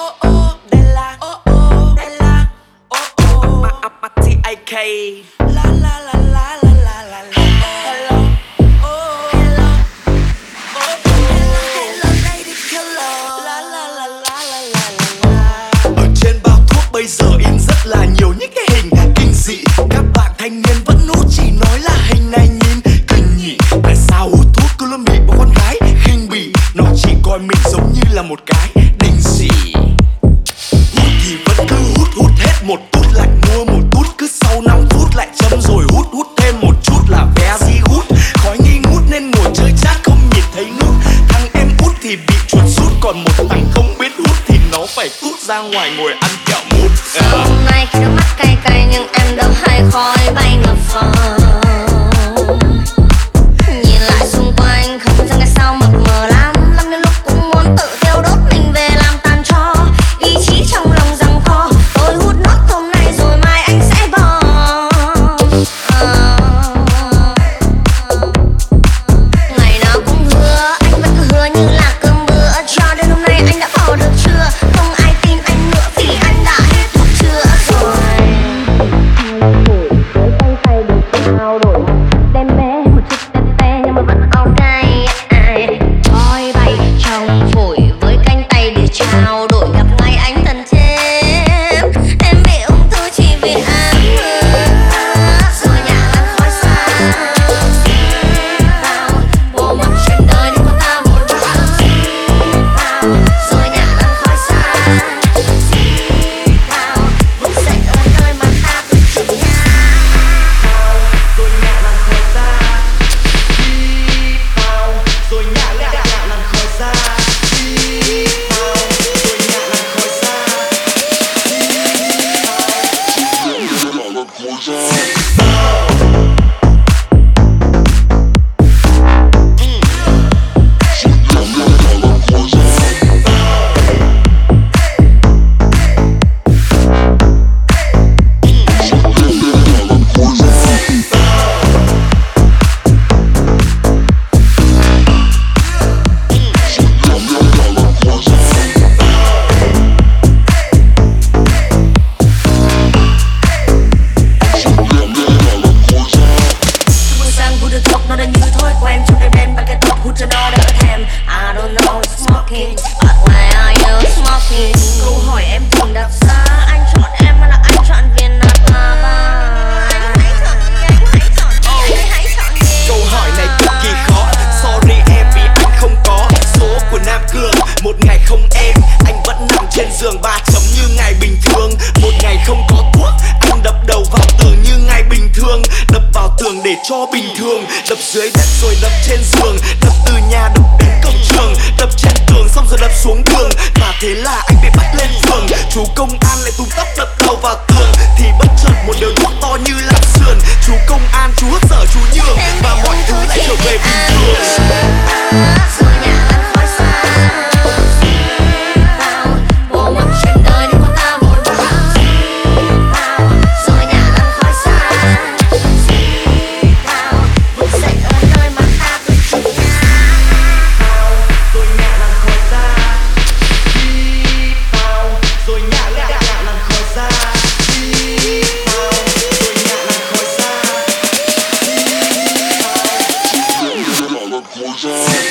oh oh Della oh oh Della oh oh Ma ma T I K La la la la la la la la Hello oh hello oh hello, hello lady killer la la la la la la la Ở trên bao thuốc bây giờ in rất là nhiều những cái hình kinh dị. Các bạn thanh niên vẫn nút chỉ nói là hình này nhìn kinh nhỉ. Tại sao hút thuốc cứ luôn bị bọn con gái khinh bỉ? Nó chỉ coi mình giống như là một cái một tút lại mua, một tút Cứ sau 5 phút lại chấm rồi hút hút thêm một chút là vé gì hút Khói nghi ngút nên ngồi chơi chat không nhìn thấy nút Thằng em hút thì bị chuột rút, Còn một thằng không biết hút thì nó phải tút ra ngoài ngồi ăn kẹo mút à. Hôm nay khi nó mắt cay cay nhưng em đâu hay khói bay ngập phòng. Làm khói giường ba chấm như ngày bình thường. Một ngày không có thuốc anh đập đầu vào tường như ngày bình thường. Đập vào tường để cho bình thường. Đập dưới đất rồi đập trên giường. Đập từ nhà đập đến công trường. Đập trên tường xong rồi đập xuống đường. Và thế là anh bị bắt lên giường. Chú công an lại tung tóc đập đầu vào tường. Poison.